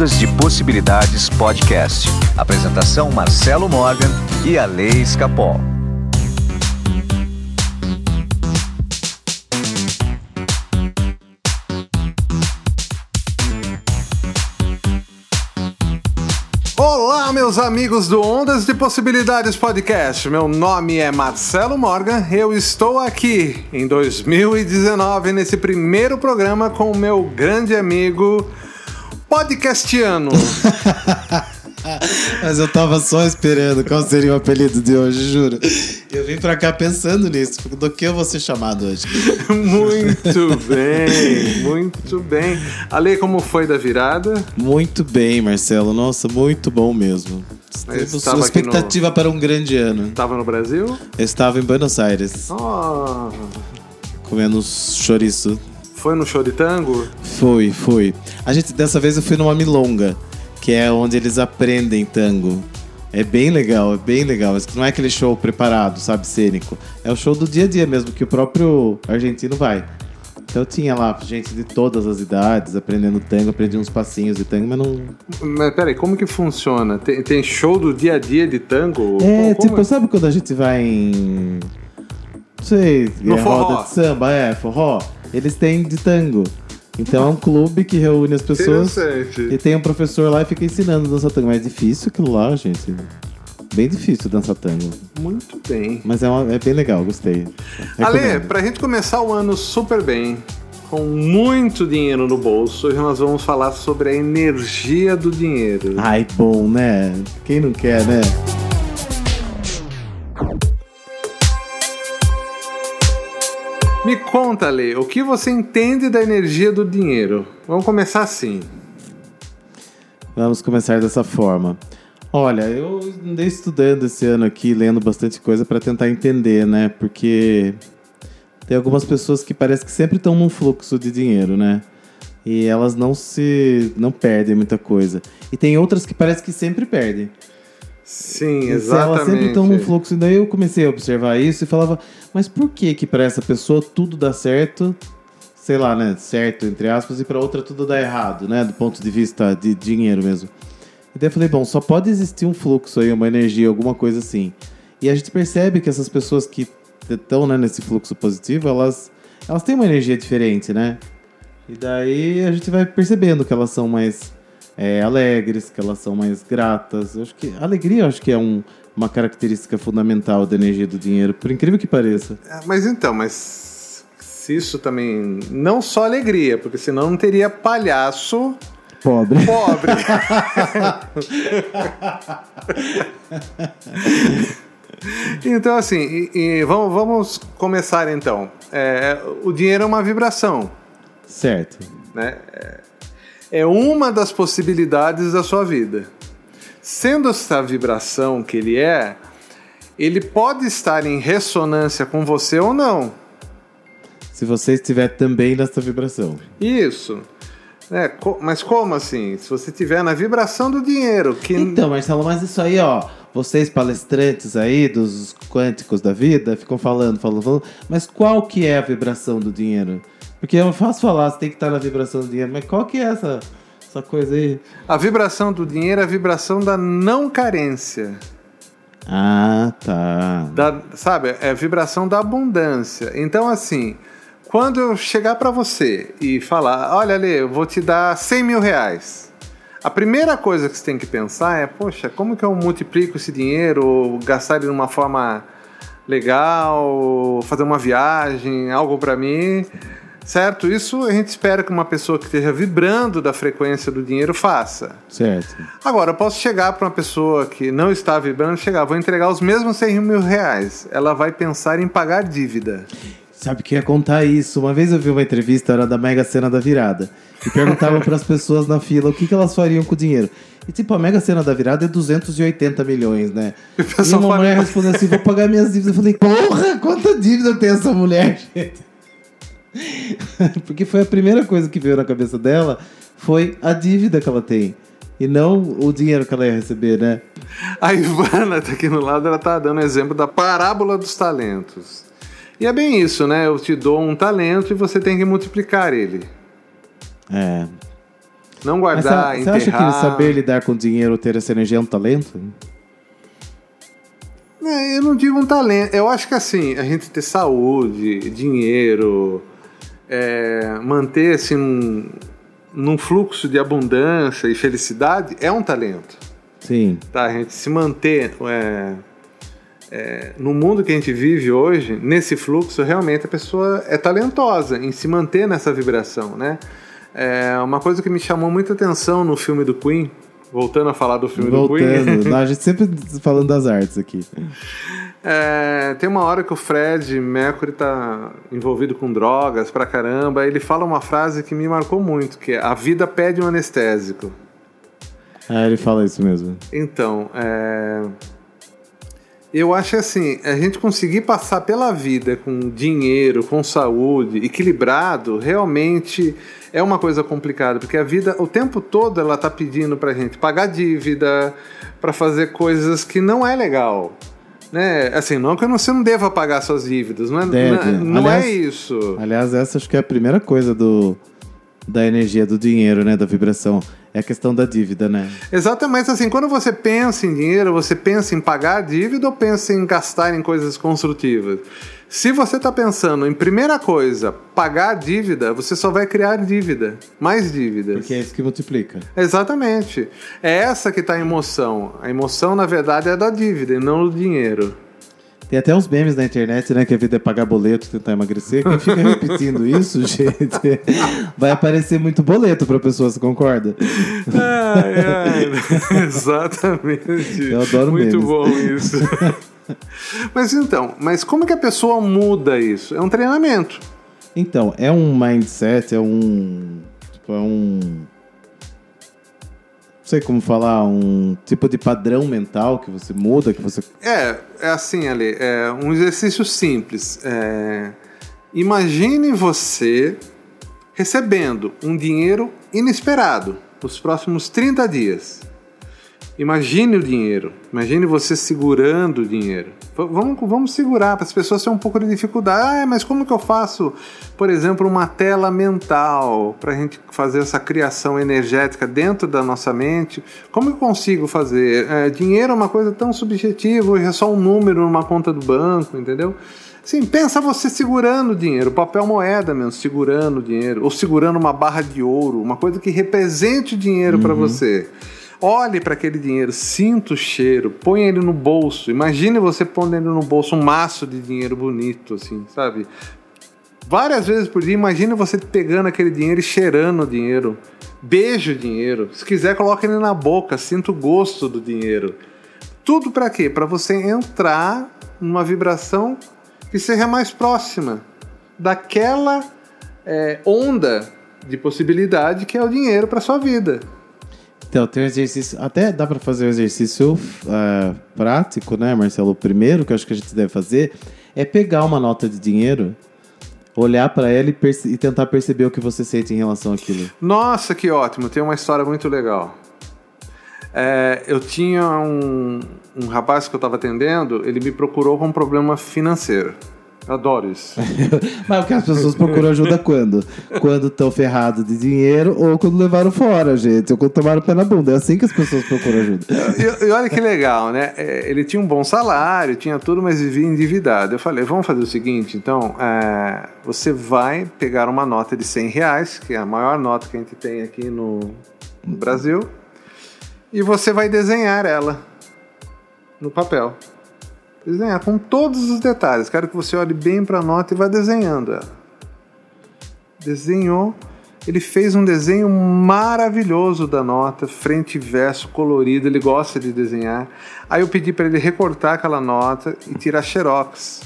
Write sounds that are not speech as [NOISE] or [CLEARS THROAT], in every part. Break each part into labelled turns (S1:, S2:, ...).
S1: Ondas de Possibilidades Podcast. Apresentação Marcelo Morgan e a Lei Escapol.
S2: Olá, meus amigos do Ondas de Possibilidades Podcast. Meu nome é Marcelo Morgan. Eu estou aqui em 2019 nesse primeiro programa com o meu grande amigo podcastiano. [LAUGHS]
S3: Mas eu tava só esperando qual seria o apelido de hoje, juro. Eu vim pra cá pensando nisso. Do que eu vou ser chamado hoje? [LAUGHS]
S2: muito bem, muito bem. Ale, como foi da virada?
S3: Muito bem, Marcelo. Nossa, muito bom mesmo. Temos uma expectativa no... para um grande ano.
S2: Estava no Brasil?
S3: Eu estava em Buenos Aires.
S2: Oh.
S3: Comendo chouriço.
S2: Foi no show de tango?
S3: Foi, foi. A gente, dessa vez eu fui numa milonga que é onde eles aprendem tango. É bem legal, é bem legal. Mas não é aquele show preparado, sabe, cênico. É o show do dia a dia mesmo, que o próprio argentino vai. Então tinha lá gente de todas as idades aprendendo tango, aprendi uns passinhos de tango, mas não.
S2: Mas peraí, como que funciona? Tem, tem show do dia a dia de tango?
S3: É, como, tipo, é? sabe quando a gente vai em. Não sei,
S2: no
S3: é,
S2: forró.
S3: roda de samba, é, forró. Eles têm de tango. Então é um clube que reúne as pessoas. E tem um professor lá e fica ensinando a dançar tango. Mas é difícil aquilo lá, gente. Bem difícil dançar tango.
S2: Muito bem.
S3: Mas é, uma, é bem legal, gostei.
S2: Ale, pra gente começar o ano super bem, com muito dinheiro no bolso, hoje nós vamos falar sobre a energia do dinheiro.
S3: Ai, bom, né? Quem não quer, né?
S2: Me conta, Lê, o que você entende da energia do dinheiro? Vamos começar assim.
S3: Vamos começar dessa forma. Olha, eu andei estudando esse ano aqui, lendo bastante coisa para tentar entender, né? Porque tem algumas pessoas que parece que sempre estão num fluxo de dinheiro, né? E elas não se não perdem muita coisa. E tem outras que parece que sempre perdem.
S2: Sim, exatamente.
S3: Elas sempre estão num fluxo. E daí eu comecei a observar isso e falava, mas por que que para essa pessoa tudo dá certo, sei lá, né, certo entre aspas, e para outra tudo dá errado, né, do ponto de vista de dinheiro mesmo. E daí eu falei, bom, só pode existir um fluxo aí, uma energia, alguma coisa assim. E a gente percebe que essas pessoas que estão né, nesse fluxo positivo, elas, elas têm uma energia diferente, né? E daí a gente vai percebendo que elas são mais é, alegres, que elas são mais gratas. Eu acho que alegria, acho que é um, uma característica fundamental da energia do dinheiro, por incrível que pareça.
S2: É, mas então, mas se isso também não só alegria, porque senão não teria palhaço
S3: Pobre.
S2: Pobre. [LAUGHS] então, assim, e, e vamos, vamos começar então. É, o dinheiro é uma vibração.
S3: Certo.
S2: Né? É, é uma das possibilidades da sua vida. Sendo essa vibração que ele é, ele pode estar em ressonância com você ou não.
S3: Se você estiver também nessa vibração.
S2: Isso. É, co mas como assim? Se você estiver na vibração do dinheiro. Que...
S3: Então, Marcelo, mas isso aí, ó. Vocês palestrantes aí dos quânticos da vida ficam falando, falando, falando. Mas qual que é a vibração do dinheiro? Porque é fácil falar, você tem que estar na vibração do dinheiro, mas qual que é essa, essa coisa aí?
S2: A vibração do dinheiro é a vibração da não carência.
S3: Ah, tá.
S2: Da, sabe, é a vibração da abundância. Então, assim, quando eu chegar para você e falar, olha ali, eu vou te dar 100 mil reais. A primeira coisa que você tem que pensar é, poxa, como que eu multiplico esse dinheiro, ou gastar ele de uma forma legal, fazer uma viagem, algo para mim certo? Isso a gente espera que uma pessoa que esteja vibrando da frequência do dinheiro faça.
S3: Certo.
S2: Agora, eu posso chegar para uma pessoa que não está vibrando, chegar, vou entregar os mesmos 100 mil reais. Ela vai pensar em pagar dívida.
S3: Sabe que ia contar isso? Uma vez eu vi uma entrevista, era da Mega Sena da Virada. E perguntavam para as pessoas na fila o que, que elas fariam com o dinheiro. E tipo, a Mega Sena da Virada é 280 milhões, né? [LAUGHS] E, e uma mulher respondeu assim: vou pagar minhas dívidas. Eu falei, porra, quanta dívida tem essa mulher, [LAUGHS] gente? [LAUGHS] Porque foi a primeira coisa que veio na cabeça dela foi a dívida que ela tem. E não o dinheiro que ela ia receber, né?
S2: A Ivana tá aqui no lado, ela tá dando exemplo da parábola dos talentos. E é bem isso, né? Eu te dou um talento e você tem que multiplicar ele.
S3: É.
S2: Não
S3: Mas
S2: guardar,
S3: você, você acha
S2: enterrar.
S3: que saber lidar com dinheiro, ter essa energia é um talento?
S2: É, eu não digo um talento. Eu acho que assim, a gente ter saúde, dinheiro, é, manter-se num, num fluxo de abundância e felicidade é um talento.
S3: Sim.
S2: Tá? A gente se manter é, é, no mundo que a gente vive hoje, nesse fluxo, realmente a pessoa é talentosa em se manter nessa vibração, né? É uma coisa que me chamou muita atenção no filme do Queen, voltando a falar do filme do Queen.
S3: Voltando. Não, [LAUGHS] a gente sempre falando das artes aqui.
S2: É, tem uma hora que o Fred Mercury tá envolvido com drogas pra caramba. Ele fala uma frase que me marcou muito, que é a vida pede um anestésico.
S3: Ah, ele fala isso mesmo.
S2: Então, é, eu acho assim, a gente conseguir passar pela vida com dinheiro, com saúde, equilibrado, realmente é uma coisa complicada, porque a vida o tempo todo ela tá pedindo pra gente pagar dívida, pra fazer coisas que não é legal. Né? Assim, não que você não deva pagar suas dívidas, não é,
S3: Deve.
S2: não, não
S3: Aliás-
S2: é isso.
S3: Aliás, essa acho que é a primeira coisa do, da energia do dinheiro, né? Da vibração. É a questão da dívida, né?
S2: Exatamente assim, quando você pensa em dinheiro, você pensa em pagar dívida ou pensa em gastar em coisas construtivas? Se você está pensando em primeira coisa, pagar dívida, você só vai criar dívida, mais dívidas.
S3: Porque é isso que multiplica.
S2: Exatamente. É essa que está a emoção. A emoção, na verdade, é da dívida e não do dinheiro.
S3: Tem até uns memes na internet, né? Que a vida é pagar boleto, tentar emagrecer. Quem fica repetindo [LAUGHS] isso, gente, vai aparecer muito boleto pra pessoa, você concorda?
S2: Ai, ai. [LAUGHS] Exatamente.
S3: Eu adoro
S2: Muito
S3: memes.
S2: bom isso. [LAUGHS] [LAUGHS] mas então, mas como que a pessoa muda isso? É um treinamento.
S3: Então, é um mindset, é um. Tipo, é um. Não sei como falar, um tipo de padrão mental que você muda, que você.
S2: É, é assim, Ali, é um exercício simples. É, imagine você recebendo um dinheiro inesperado nos próximos 30 dias. Imagine o dinheiro. Imagine você segurando o dinheiro. Vamos, vamos segurar para as pessoas terem um pouco de dificuldade. Ah, mas como que eu faço, por exemplo, uma tela mental para a gente fazer essa criação energética dentro da nossa mente? Como eu consigo fazer? É, dinheiro é uma coisa tão subjetiva, hoje é só um número numa conta do banco, entendeu? Sim, pensa você segurando o dinheiro, papel moeda mesmo, segurando o dinheiro, ou segurando uma barra de ouro, uma coisa que represente o dinheiro para você. Olhe para aquele dinheiro, sinta o cheiro, põe ele no bolso. Imagine você pondo ele no bolso um maço de dinheiro bonito, assim, sabe? Várias vezes por dia, imagine você pegando aquele dinheiro e cheirando o dinheiro. Beije o dinheiro. Se quiser, coloque ele na boca, sinta o gosto do dinheiro. Tudo para quê? Para você entrar numa vibração que seja mais próxima daquela é, onda de possibilidade que é o dinheiro para sua vida.
S3: Então, tem um exercício. Até dá pra fazer um exercício ah, prático, né, Marcelo? O primeiro que eu acho que a gente deve fazer é pegar uma nota de dinheiro, olhar pra ela e, e tentar perceber o que você sente em relação àquilo.
S2: Nossa, que ótimo! Tem uma história muito legal. É, eu tinha um, um rapaz que eu estava atendendo, ele me procurou com um problema financeiro. Adoro isso. [LAUGHS]
S3: Mas o que as pessoas procuram ajuda quando? Quando estão ferrados de dinheiro ou quando levaram fora, gente. Ou quando tomaram pé na bunda. É assim que as pessoas procuram ajuda.
S2: E, e olha que legal, né? É, Ele tinha um bom salário, tinha tudo, mas vivia endividado. Eu falei, vamos fazer o seguinte, então, é, você vai pegar uma nota de 100 reais, que é a maior nota que a gente tem aqui no, no Brasil, e você vai desenhar ela no papel. Desenhar com todos os detalhes. Quero que você olhe bem para a nota e vá desenhando ela. Desenhou. Ele fez um desenho maravilhoso da nota, frente e verso colorido. Ele gosta de desenhar. Aí eu pedi para ele recortar aquela nota e tirar xerox,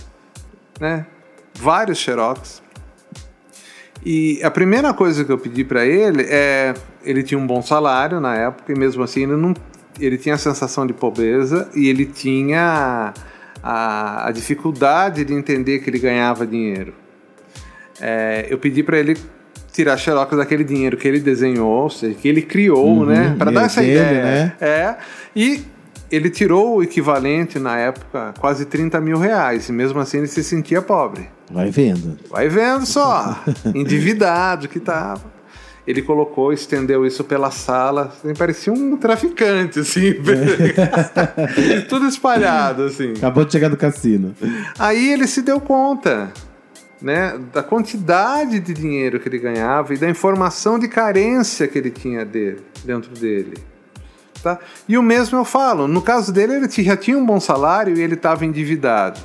S2: né? Vários xerox. E a primeira coisa que eu pedi para ele é, ele tinha um bom salário na época e mesmo assim ele não, ele tinha a sensação de pobreza e ele tinha a, a dificuldade de entender que ele ganhava dinheiro. É, eu pedi para ele tirar xerox daquele dinheiro que ele desenhou, ou seja, que ele criou,
S3: Uhum,
S2: né? Para dar
S3: dinheiro
S2: essa
S3: dele,
S2: ideia.
S3: né?
S2: É. E ele tirou o equivalente na época, quase 30 mil reais. E mesmo assim ele se sentia pobre.
S3: Vai vendo.
S2: Vai vendo só, [LAUGHS] endividado que tava. Ele colocou, estendeu isso pela sala, assim, parecia um traficante, assim, [LAUGHS] [LAUGHS] tudo espalhado, assim.
S3: Acabou de chegar do cassino.
S2: Aí ele se deu conta, né, da quantidade de dinheiro que ele ganhava e da informação de carência que ele tinha dele, dentro dele. Tá? E o mesmo eu falo, no caso dele ele já tinha um bom salário e ele estava endividado.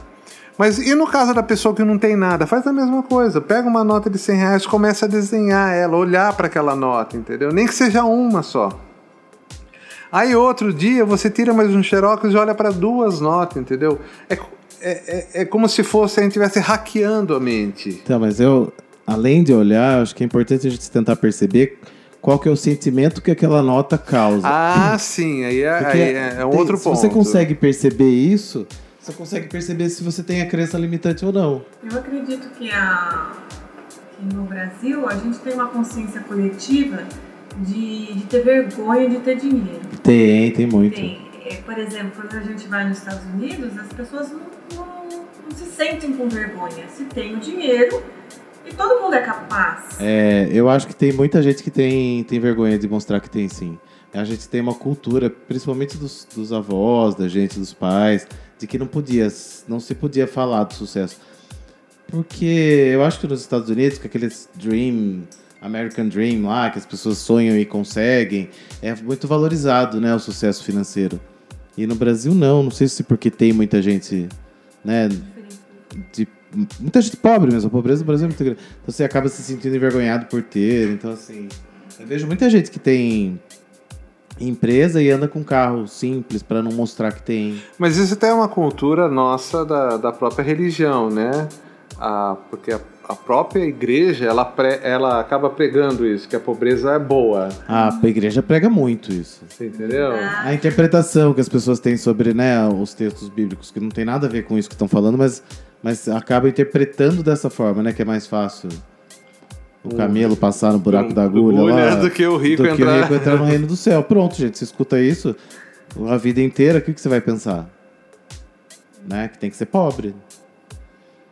S2: Mas e no caso da pessoa que não tem nada? Faz a mesma coisa. Pega uma nota de 100 reais, começa a desenhar ela, olhar para aquela nota, entendeu? Nem que seja uma só. Aí outro dia você tira mais um xerox e olha para duas notas, entendeu? É, é, é, é, como se fosse a gente estivesse hackeando a mente.
S3: Então, mas eu, além de olhar, acho que é importante a gente tentar perceber qual que é o sentimento que aquela nota causa.
S2: Ah, sim, aí é, aí é, é um outro
S3: se
S2: ponto.
S3: você consegue perceber isso, você consegue perceber se você tem a crença limitante ou não.
S4: Eu acredito que, a, que no Brasil a gente tem uma consciência coletiva de, de ter vergonha de ter dinheiro.
S3: Tem, tem muito.
S4: Tem. É, Por exemplo, quando a gente vai nos Estados Unidos, as pessoas não, não- não se sentem com vergonha. Se tem o dinheiro e todo mundo é capaz.
S3: É, eu acho que tem muita gente que tem, tem vergonha de mostrar que tem sim. A gente tem uma cultura, principalmente dos, dos avós, da gente, dos pais, de que não podia, não se podia falar do sucesso. Porque eu acho que nos Estados Unidos, com aqueles Dream, American Dream lá, que as pessoas sonham e conseguem, é muito valorizado, né, o sucesso financeiro. E no Brasil não, não sei se porque tem muita gente, né, de muita gente pobre mesmo, a pobreza no Brasil é muito grande. Então você acaba se sentindo envergonhado por ter. Então, assim, eu vejo muita gente que tem empresa e anda com carro simples para não mostrar que tem.
S2: Mas isso até é uma cultura nossa da, da própria religião, né? A, porque a, a própria igreja, ela, pre, ela acaba pregando isso, que a pobreza é boa.
S3: A igreja prega muito isso.
S2: Você entendeu?
S3: A interpretação que as pessoas têm sobre né, os textos bíblicos, que não tem nada a ver com isso que estão falando, mas, mas acaba interpretando dessa forma, né? Que é mais fácil o camelo passar no buraco da agulha lá.
S2: do que o rico
S3: do que
S2: entrar.
S3: o rico entrar no reino do céu. Pronto, gente, você escuta isso a vida inteira, o que, que você vai pensar? Né? Que tem que ser pobre.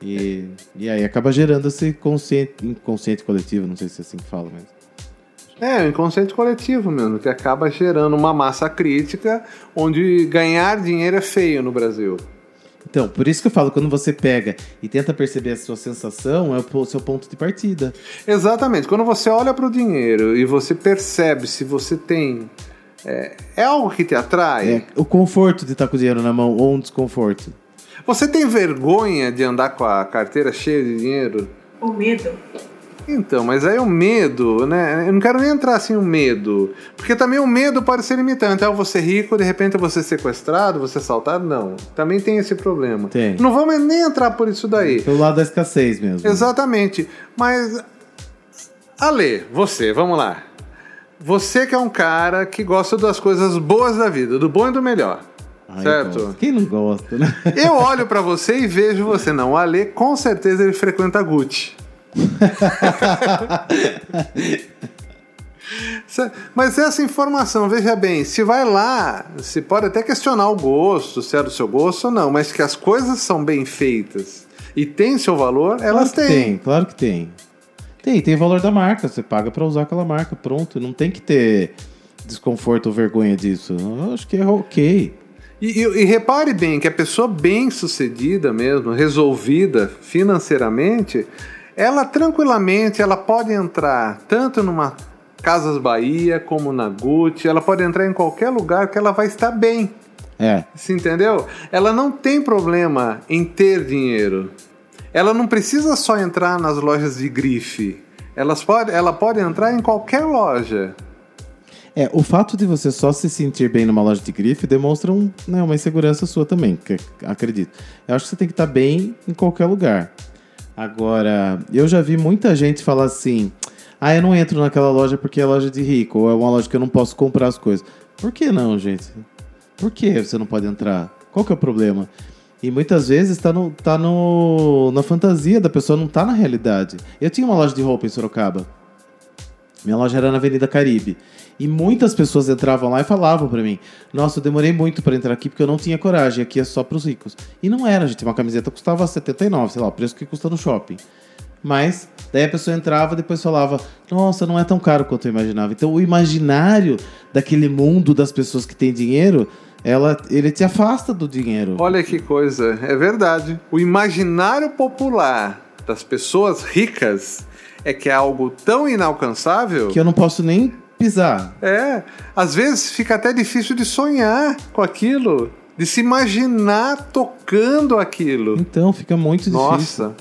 S3: E, e aí acaba gerando esse consciente, inconsciente coletivo, não sei se é assim que fala, mas.
S2: É, o inconsciente coletivo mesmo, que acaba gerando uma massa crítica onde ganhar dinheiro é feio no Brasil.
S3: Então, por isso que eu falo, quando você pega e tenta perceber a sua sensação, é o seu ponto de partida.
S2: Exatamente. Quando você olha para o dinheiro e você percebe se você tem. É, é algo que te atrai?
S3: É o conforto de estar com o dinheiro na mão ou um desconforto.
S2: Você tem vergonha de andar com a carteira cheia de dinheiro?
S4: O medo.
S2: Então, mas aí o medo, né? Eu não quero nem entrar assim o medo. Porque também o medo pode ser limitante. Ah, vou ser rico, de repente ser sequestrado, ser assaltado. Não. Também tem esse problema.
S3: Tem.
S2: Não vamos nem entrar por isso daí.
S3: Pelo lado da escassez mesmo.
S2: Exatamente. Mas, Ale, você, vamos lá. Você que é um cara que gosta das coisas boas da vida, do bom e do melhor.
S3: Ai,
S2: certo?
S3: gosto. Quem não gosta, né?
S2: Eu olho pra você e vejo você. Não, o Ale, com certeza, ele frequenta Gucci. [LAUGHS] Mas essa informação, veja bem, se vai lá, se pode até questionar o gosto, se é do seu gosto ou não, mas que as coisas são bem feitas e têm seu valor, elas
S3: claro que
S2: têm.
S3: tem, claro que tem. Tem, tem o valor da marca, você paga pra usar aquela marca, pronto. Não tem que ter desconforto ou vergonha disso. Eu acho que é ok.
S2: E, e- e repare bem que a pessoa bem sucedida mesmo, resolvida financeiramente, ela tranquilamente ela pode entrar tanto numa Casas Bahia como na Gucci, ela pode entrar em qualquer lugar que ela vai estar bem.
S3: É,
S2: Você entendeu? Ela não tem problema em ter dinheiro. Ela não precisa só entrar nas lojas de grife. Elas pode, ela pode entrar em qualquer loja.
S3: É, o fato de você só se sentir bem numa loja de grife demonstra um, né, uma insegurança sua também, acredito. Eu acho que você tem que estar bem em qualquer lugar. Agora, eu já vi muita gente falar assim: ah, eu não entro naquela loja porque é loja de rico, ou é uma loja que eu não posso comprar as coisas. Por que não, gente? Por que você não pode entrar? Qual que é o problema? E muitas vezes tá, no, tá no, na fantasia da pessoa, não tá na realidade. Eu tinha uma loja de roupa em Sorocaba. Minha loja era na Avenida Caribe. E muitas pessoas entravam lá e falavam pra mim: Nossa, eu demorei muito pra entrar aqui porque eu não tinha coragem. Aqui é só pros ricos. E não era, gente. Uma camiseta custava 79, sei lá, o preço que custa no shopping. Mas daí a pessoa entrava e depois falava: Nossa, não é tão caro quanto eu imaginava. Então o imaginário daquele mundo das pessoas que têm dinheiro, ela, ele te afasta do dinheiro.
S2: Olha que coisa, é verdade. O imaginário popular das pessoas ricas é que é algo tão inalcançável
S3: Que eu não posso nem pisar.
S2: É, às vezes fica até difícil de sonhar com aquilo, de se imaginar tocando aquilo.
S3: Então fica muito difícil.
S2: Nossa,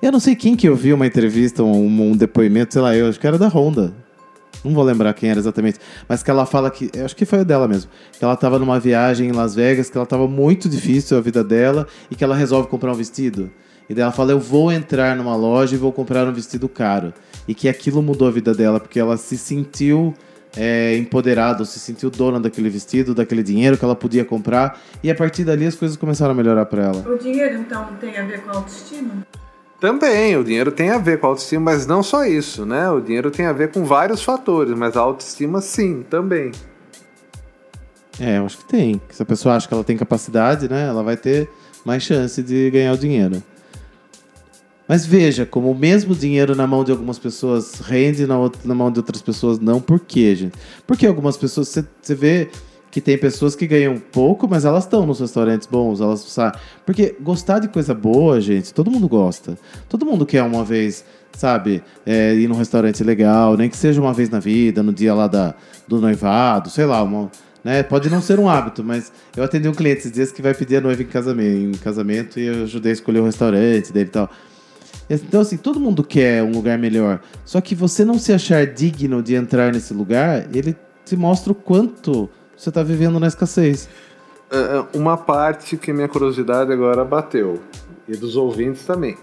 S3: Eu não sei quem que eu vi uma entrevista, um, um depoimento, sei lá, eu acho que era da Honda. Não vou lembrar quem era exatamente. Mas que ela fala que. Acho que foi o dela mesmo. Que ela tava numa viagem em Las Vegas, que ela tava muito difícil a vida dela e que ela resolve comprar um vestido. E daí ela fala: Eu vou entrar numa loja e vou comprar um vestido caro. E que aquilo mudou a vida dela, porque ela se sentiu é, empoderada, se sentiu dona daquele vestido, daquele dinheiro que ela podia comprar. E a partir dali as coisas começaram a melhorar pra ela.
S4: O dinheiro, então, tem a ver com a autoestima?
S2: também o dinheiro tem a ver com a autoestima, mas não só isso, né? O dinheiro tem a ver com vários fatores, mas a autoestima sim, também.
S3: É, eu acho que tem. Se a pessoa acha que ela tem capacidade, né? Ela vai ter mais chance de ganhar o dinheiro. Mas veja, como o mesmo dinheiro na mão de algumas pessoas rende na, outra- na mão de outras pessoas não. Por quê, gente? Porque algumas pessoas, você- vê que tem pessoas que ganham pouco, mas elas estão nos restaurantes bons, elas sabe? Porque gostar de coisa boa, gente, todo mundo gosta. Todo mundo quer uma vez, sabe, é, ir num restaurante legal, nem que seja uma vez na vida, no dia lá da, do noivado, sei lá, uma, né? Pode não ser um hábito, mas eu atendi um cliente esses dias que vai pedir a noiva em casamento, em casamento e eu ajudei a escolher o restaurante dele e tal. Então, assim, todo mundo quer um lugar melhor. Só que você não se achar digno de entrar nesse lugar, ele te mostra o quanto você está vivendo na escassez.
S2: Ah, Uma parte que minha curiosidade agora bateu, e dos ouvintes também.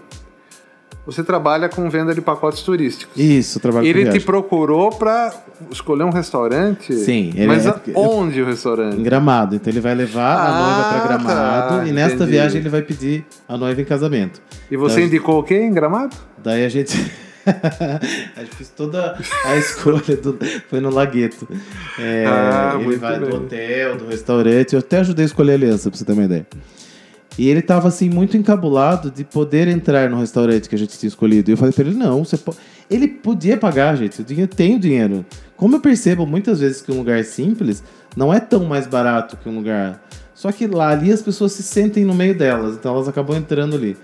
S2: Você trabalha com venda de pacotes turísticos.
S3: Isso, trabalho com
S2: Ele te
S3: viagem.
S2: procurou para escolher um restaurante?
S3: Sim, ele
S2: Mas
S3: é-
S2: a- onde o restaurante?
S3: Em Gramado. Então ele vai levar a
S2: Ah,
S3: noiva para Gramado
S2: tá,
S3: e nesta
S2: entendi.
S3: viagem ele vai pedir a noiva em casamento.
S2: E você
S3: Então,
S2: indicou o quê em Gramado?
S3: Daí a gente. [LAUGHS] a gente fez toda a escolha, do... foi no Lagueto. É,
S2: Ah,
S3: ele vai do
S2: bem.
S3: hotel, do restaurante, eu até ajudei a escolher a aliança, pra você ter uma ideia. E ele tava assim, muito encabulado de poder entrar no restaurante que a gente tinha escolhido. E eu falei pra ele: não, você pode. Ele podia pagar, gente. O dinheiro tem o dinheiro. Como eu percebo muitas vezes que um lugar simples não é tão mais barato que um lugar. Só que lá ali as pessoas se sentem no meio delas, então elas acabam entrando ali.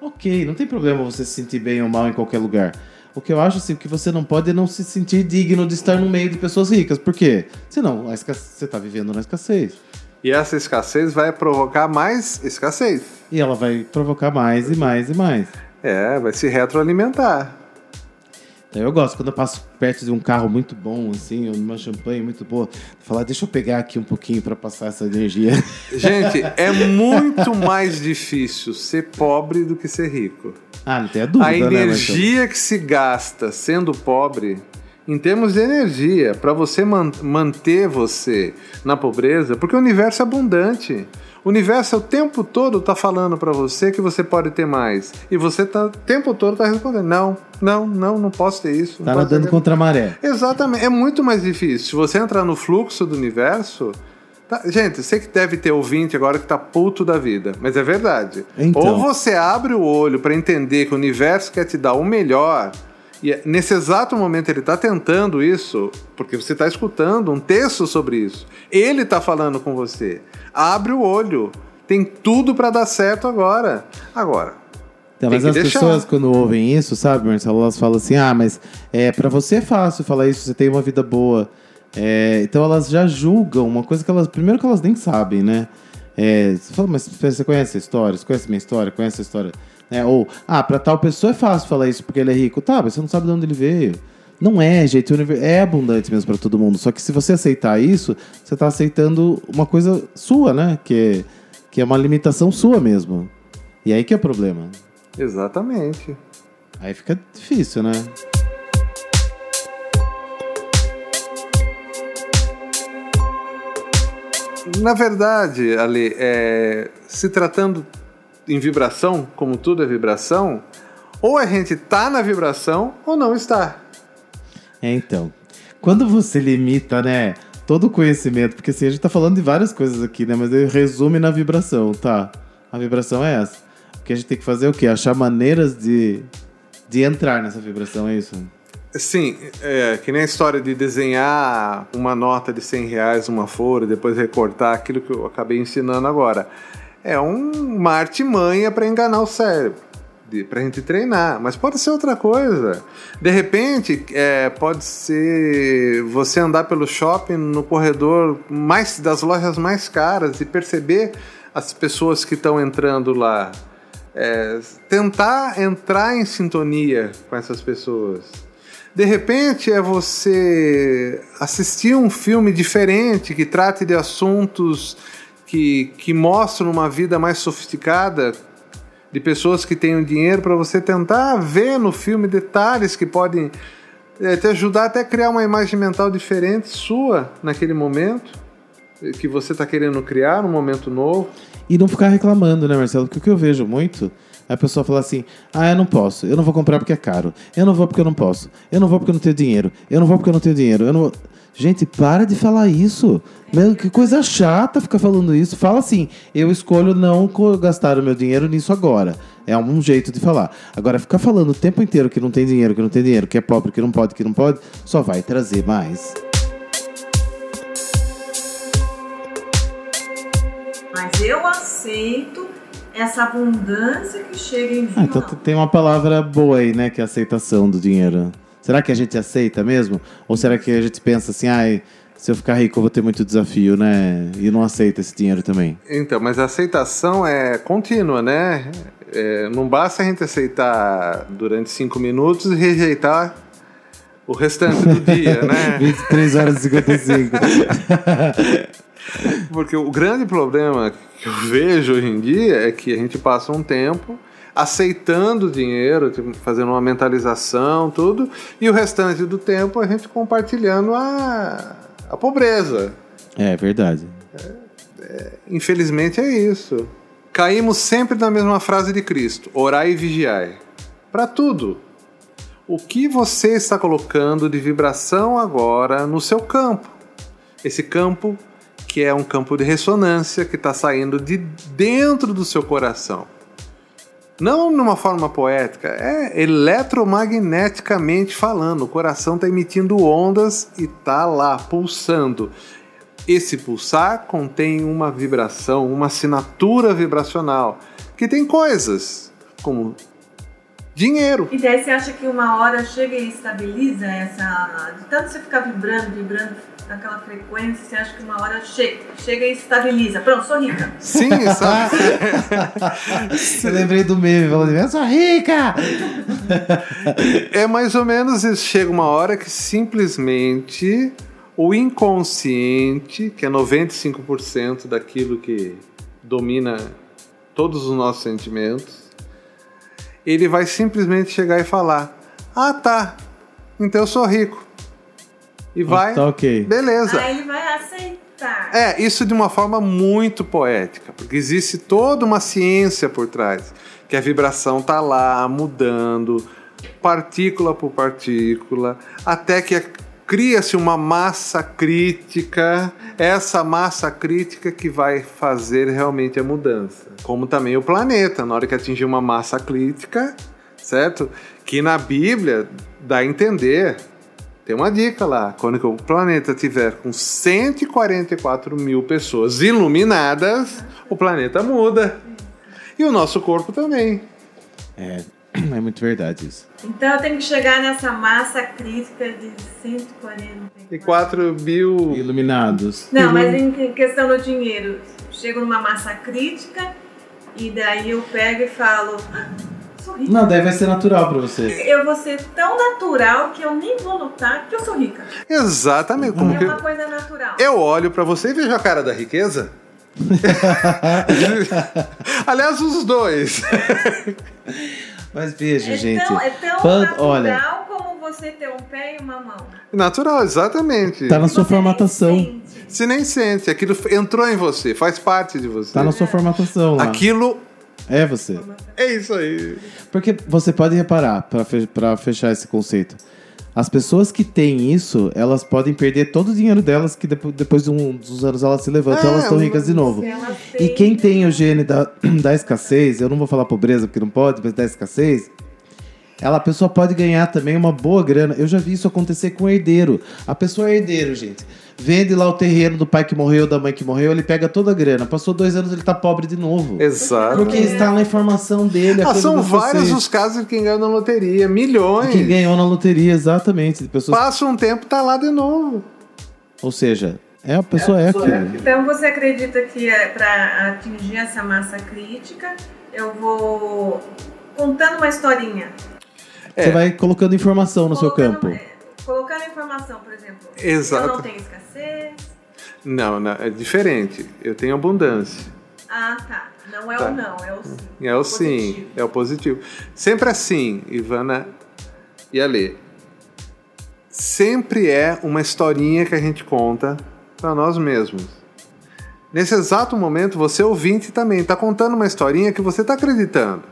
S3: Ok, não tem problema você se sentir bem ou mal em qualquer lugar. O que eu acho assim, que você não pode é não se sentir digno de estar no meio de pessoas ricas. Por quê? Senão você está vivendo na escassez.
S2: E essa escassez vai provocar mais escassez.
S3: E ela vai provocar mais e mais e mais.
S2: É, vai se retroalimentar.
S3: Eu gosto, quando eu passo perto de um carro muito bom, assim, ou uma champanhe muito boa, falar, deixa eu pegar aqui um pouquinho para passar essa energia. [LAUGHS]
S2: Gente, é muito mais difícil ser pobre do que ser rico.
S3: ah, não tem a dúvida,
S2: A
S3: né?
S2: Energia que se gasta sendo pobre, em termos de energia, para você man- manter você na pobreza, porque o universo é abundante. O universo o tempo todo tá falando para você que você pode ter mais. E você tá o tempo todo tá respondendo: "Não, não, não, não posso ter isso".
S3: Tá
S2: posso
S3: nadando contra a maré.
S2: Exatamente, é muito mais difícil. Se você entrar no fluxo do universo. tá- Gente, sei que deve ter ouvinte agora que tá puto da vida, mas é verdade.
S3: Então.
S2: Ou você abre o olho para entender que o universo quer te dar o melhor, e é- nesse exato momento ele tá tentando isso, porque você tá escutando um texto sobre isso. Ele tá falando com você. Abre o olho. Tem tudo para dar certo agora. Agora,
S3: Então,
S2: Tem
S3: mas as
S2: deixar.
S3: pessoas, quando ouvem isso, sabe, Marcelo, elas falam assim: ah, mas é, para você é fácil falar isso, você tem uma vida boa. É, então elas já julgam uma coisa que elas. Primeiro que elas nem sabem, né? É, você fala, mas você conhece a história? Você conhece a minha história? Conhece a história? É, ou, ah, pra tal pessoa é fácil falar isso porque ele é rico. Tá, mas você não sabe de onde ele veio. Não é, gente. É abundante mesmo pra todo mundo. Só que se você aceitar isso, você tá aceitando uma coisa sua, né? Que, que é uma limitação sua mesmo. E aí que é o problema.
S2: exatamente.
S3: Aí fica difícil, né?
S2: Na verdade, Ale, é, se tratando em vibração, como tudo é vibração, ou a gente tá na vibração ou não está.
S3: É, então. Quando você limita, né, todo o conhecimento, porque assim, a gente tá falando de várias coisas aqui, né, mas ele resume na vibração, tá? A vibração é essa. O que a gente tem que fazer é o quê? Achar maneiras de de entrar nessa vibração, é isso?
S2: Sim, é, que nem a história de desenhar uma nota de 100 reais uma folha, depois recortar aquilo que eu acabei ensinando agora. É um, uma artimanha para enganar o cérebro, para a gente treinar, mas pode ser outra coisa. De repente, é, pode ser você andar pelo shopping no corredor mais das lojas mais caras e perceber as pessoas que estão entrando lá. É, tentar entrar em sintonia com essas pessoas de repente é você assistir um filme diferente que trate de assuntos que, que mostram uma vida mais sofisticada de pessoas que têm dinheiro para você tentar ver no filme detalhes que podem é, te ajudar até a criar uma imagem mental diferente sua naquele momento que você está querendo criar, num momento novo.
S3: E não ficar reclamando, né, Marcelo? Porque o que eu vejo muito a pessoa fala assim: ah, eu não posso, eu não vou comprar porque é caro, eu não vou porque eu não posso, eu não vou porque eu não tenho dinheiro, eu não vou porque eu não tenho dinheiro, eu não. Gente, para de falar isso. Meu, que coisa chata ficar falando isso. Fala assim: eu escolho não gastar o meu dinheiro nisso agora. É um jeito de falar. Agora, ficar falando o tempo inteiro que não tem dinheiro, que não tem dinheiro, que é pobre, que não pode, que não pode, só vai trazer mais.
S4: Mas eu aceito essa abundância que chega em mim. Ah,
S3: então tem uma palavra boa aí, né? Que é a aceitação do dinheiro. Será que a gente aceita mesmo? Ou será que a gente pensa assim, ai, se eu ficar rico eu vou ter muito desafio, né? E não aceita esse dinheiro também?
S2: Então, mas a aceitação é contínua, né? É, não basta a gente aceitar durante cinco minutos e rejeitar o restante do dia, né? [LAUGHS]
S3: 23 horas e 55. [LAUGHS]
S2: Porque o grande problema que eu vejo hoje em dia é que a gente passa um tempo aceitando o dinheiro, tipo, fazendo uma mentalização, tudo, e o restante do tempo a gente compartilhando a, a pobreza.
S3: É verdade.
S2: É, é, infelizmente é isso. Caímos sempre na mesma frase de Cristo: orai e vigiai. Para tudo. O que você está colocando de vibração agora no seu campo? Esse campo que é um campo de ressonância que está saindo de dentro do seu coração. Não numa forma poética, é eletromagneticamente falando. O coração está emitindo ondas e está lá pulsando. Esse pulsar contém uma vibração, uma assinatura vibracional que tem coisas como dinheiro.
S4: E daí você acha que uma hora chega e estabiliza essa. De tanto você ficar vibrando, vibrando, naquela frequência, você acha que uma hora chega, chega e estabiliza. Pronto, sou rica.
S2: Sim, [LAUGHS] sabe?
S3: Eu lembrei do meme falando, eu sou rica!
S2: é mais ou menos isso. Chega uma hora que simplesmente o inconsciente, que é 95% daquilo que domina todos os nossos sentimentos, ele vai simplesmente chegar e falar: Ah, tá, então eu sou rico e vai.
S3: Tá ok.
S2: Beleza.
S4: Aí ele vai aceitar.
S2: É, isso de uma forma muito poética, porque existe toda uma ciência por trás, que a vibração tá lá mudando, partícula por partícula, até que cria-se uma massa crítica, essa massa crítica que vai fazer realmente a mudança. Como também o planeta, na hora que atingir uma massa crítica, certo? Que na Bíblia dá a entender tem uma dica lá. Quando o planeta tiver com 144 mil pessoas iluminadas, o planeta muda. E o nosso corpo também.
S3: É, é muito verdade isso.
S4: Então eu tenho que chegar nessa massa crítica de 144
S2: mil
S3: iluminados.
S4: Não, mas em questão do dinheiro, chego numa massa crítica e daí eu pego e falo sou rica.
S3: Não, deve ser natural pra você.
S4: Eu vou ser tão natural que eu nem vou notar que eu sou rica.
S2: Exatamente. Como
S4: é
S2: que...
S4: uma coisa natural.
S2: Eu olho para você e vejo a cara da riqueza. [LAUGHS] Aliás, os dois. [LAUGHS]
S3: Mas veja,
S4: é
S3: gente.
S4: Tão, é tão
S3: quando,
S4: natural
S3: olha,
S4: como você ter um pé e uma mão.
S2: Natural, exatamente.
S3: Tá na sua
S4: Você
S3: formatação.
S4: nem sente.
S2: Você nem sente, aquilo entrou em você, faz parte de você.
S3: Tá na sua formatação lá.
S2: Aquilo
S3: É você.
S2: é isso aí.
S3: Porque você pode reparar, pra fechar esse conceito, as pessoas que têm isso, elas podem perder todo o dinheiro delas, que depo- depois de um- dos anos elas se levantam,
S2: É,
S3: elas estão ricas de novo. E quem tem o gene da, [CLEARS THROAT] da escassez, eu não vou falar pobreza porque não pode, mas da escassez, ela, a pessoa pode ganhar também uma boa grana. Eu já vi isso acontecer com herdeiro. A pessoa é herdeiro, gente. Vende lá o terreno do pai que morreu, da mãe que morreu, ele pega toda a grana. Passou dois anos, ele tá pobre de novo.
S2: Exato.
S3: Porque está na informação dele. a
S2: Ah,
S3: coisa
S2: são
S3: de você.
S2: vários os casos de quem ganhou na loteria, milhões.
S3: Quem ganhou na loteria, exatamente. De pessoas...
S2: Passa um tempo, tá lá de novo.
S3: Ou seja, é a pessoa é, aquilo.
S4: Então você acredita que para atingir essa massa crítica, eu vou contando uma historinha.
S2: É.
S3: Você vai colocando informação no seu
S4: colocando-
S3: campo.
S4: É, Colocando informação, por exemplo.
S2: Exato.
S4: Eu não tenho escassez.
S2: Não, não, é diferente. Eu tenho abundância.
S4: Ah, tá. Não é
S2: Tá.
S4: o não, é o sim.
S2: É o sim,
S4: Positivo.
S2: é o positivo. Sempre assim, Ivana e Ale. Sempre é uma historinha que a gente conta para nós mesmos. Nesse exato momento, você ouvinte também está contando uma historinha que você está acreditando.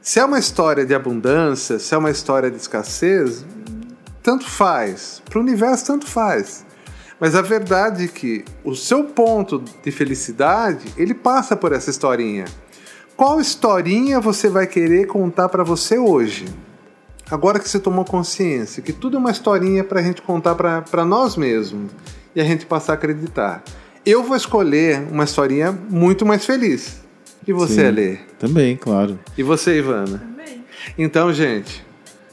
S2: Se é uma história de abundância, se é uma história de escassez, tanto faz. Para o universo, tanto faz. Mas a verdade é que o seu ponto de felicidade, ele passa por essa historinha. Qual historinha você vai querer contar para você hoje? Agora que você tomou consciência que tudo é uma historinha para a gente contar para nós mesmos e a gente passar a acreditar. Eu vou escolher uma historinha muito mais feliz. E você,
S3: Sim.
S2: Alê?
S3: Também, claro.
S2: E você, Ivana?
S4: Também.
S2: Então, gente,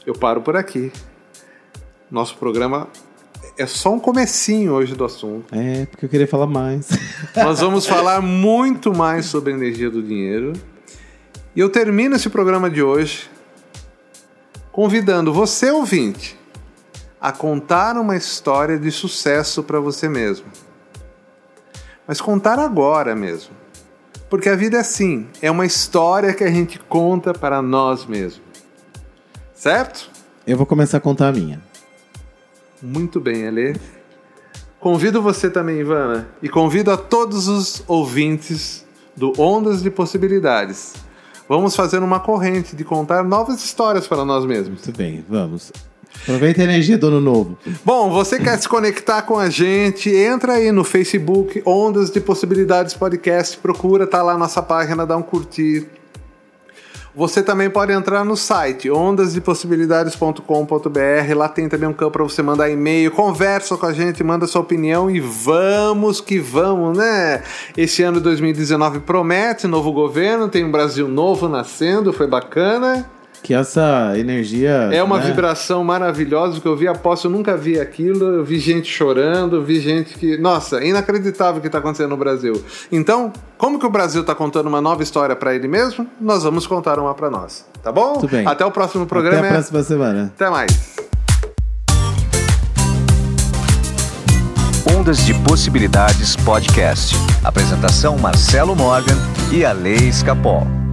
S2: eu paro por aqui. Nosso programa é só um comecinho hoje do assunto.
S3: É, porque eu queria falar mais. [LAUGHS]
S2: Nós vamos falar muito mais sobre a energia do dinheiro. E eu termino esse programa de hoje convidando você, ouvinte, a contar uma história de sucesso para você mesmo. Mas contar agora mesmo. Porque a vida é assim, é uma história que a gente conta para nós mesmos. Certo?
S3: Eu vou começar a contar a minha.
S2: Muito bem, Alê. Convido você também, Ivana, e convido a todos os ouvintes do Ondas de Possibilidades. Vamos fazer uma corrente de contar novas histórias para nós mesmos.
S3: Muito bem, vamos. Aproveita a energia do ano novo.
S2: Bom, você quer se conectar com a gente? Entra aí no Facebook Ondas de Possibilidades Podcast, procura, tá lá nossa página, dá um curtir. Você também pode entrar no site ondasdepossibilidades.com.br. Lá tem também um campo para você mandar e-mail, conversa com a gente, manda sua opinião e vamos que vamos, né? Esse ano 2019 promete novo governo, tem um Brasil novo nascendo, foi bacana.
S3: Que essa energia.
S2: É uma
S3: né?
S2: vibração maravilhosa que eu vi aposto, eu nunca vi aquilo. Eu vi gente chorando, vi gente que. Nossa, é inacreditável o que está acontecendo no Brasil. Então, como que o Brasil está contando uma nova história para ele mesmo? Nós vamos contar uma para nós. Tá bom?
S3: Tudo bem.
S2: Até o próximo programa.
S3: Até a próxima semana.
S2: Até mais.
S1: Ondas de Possibilidades Podcast. Apresentação Marcelo Morgan e a Lei Escapol.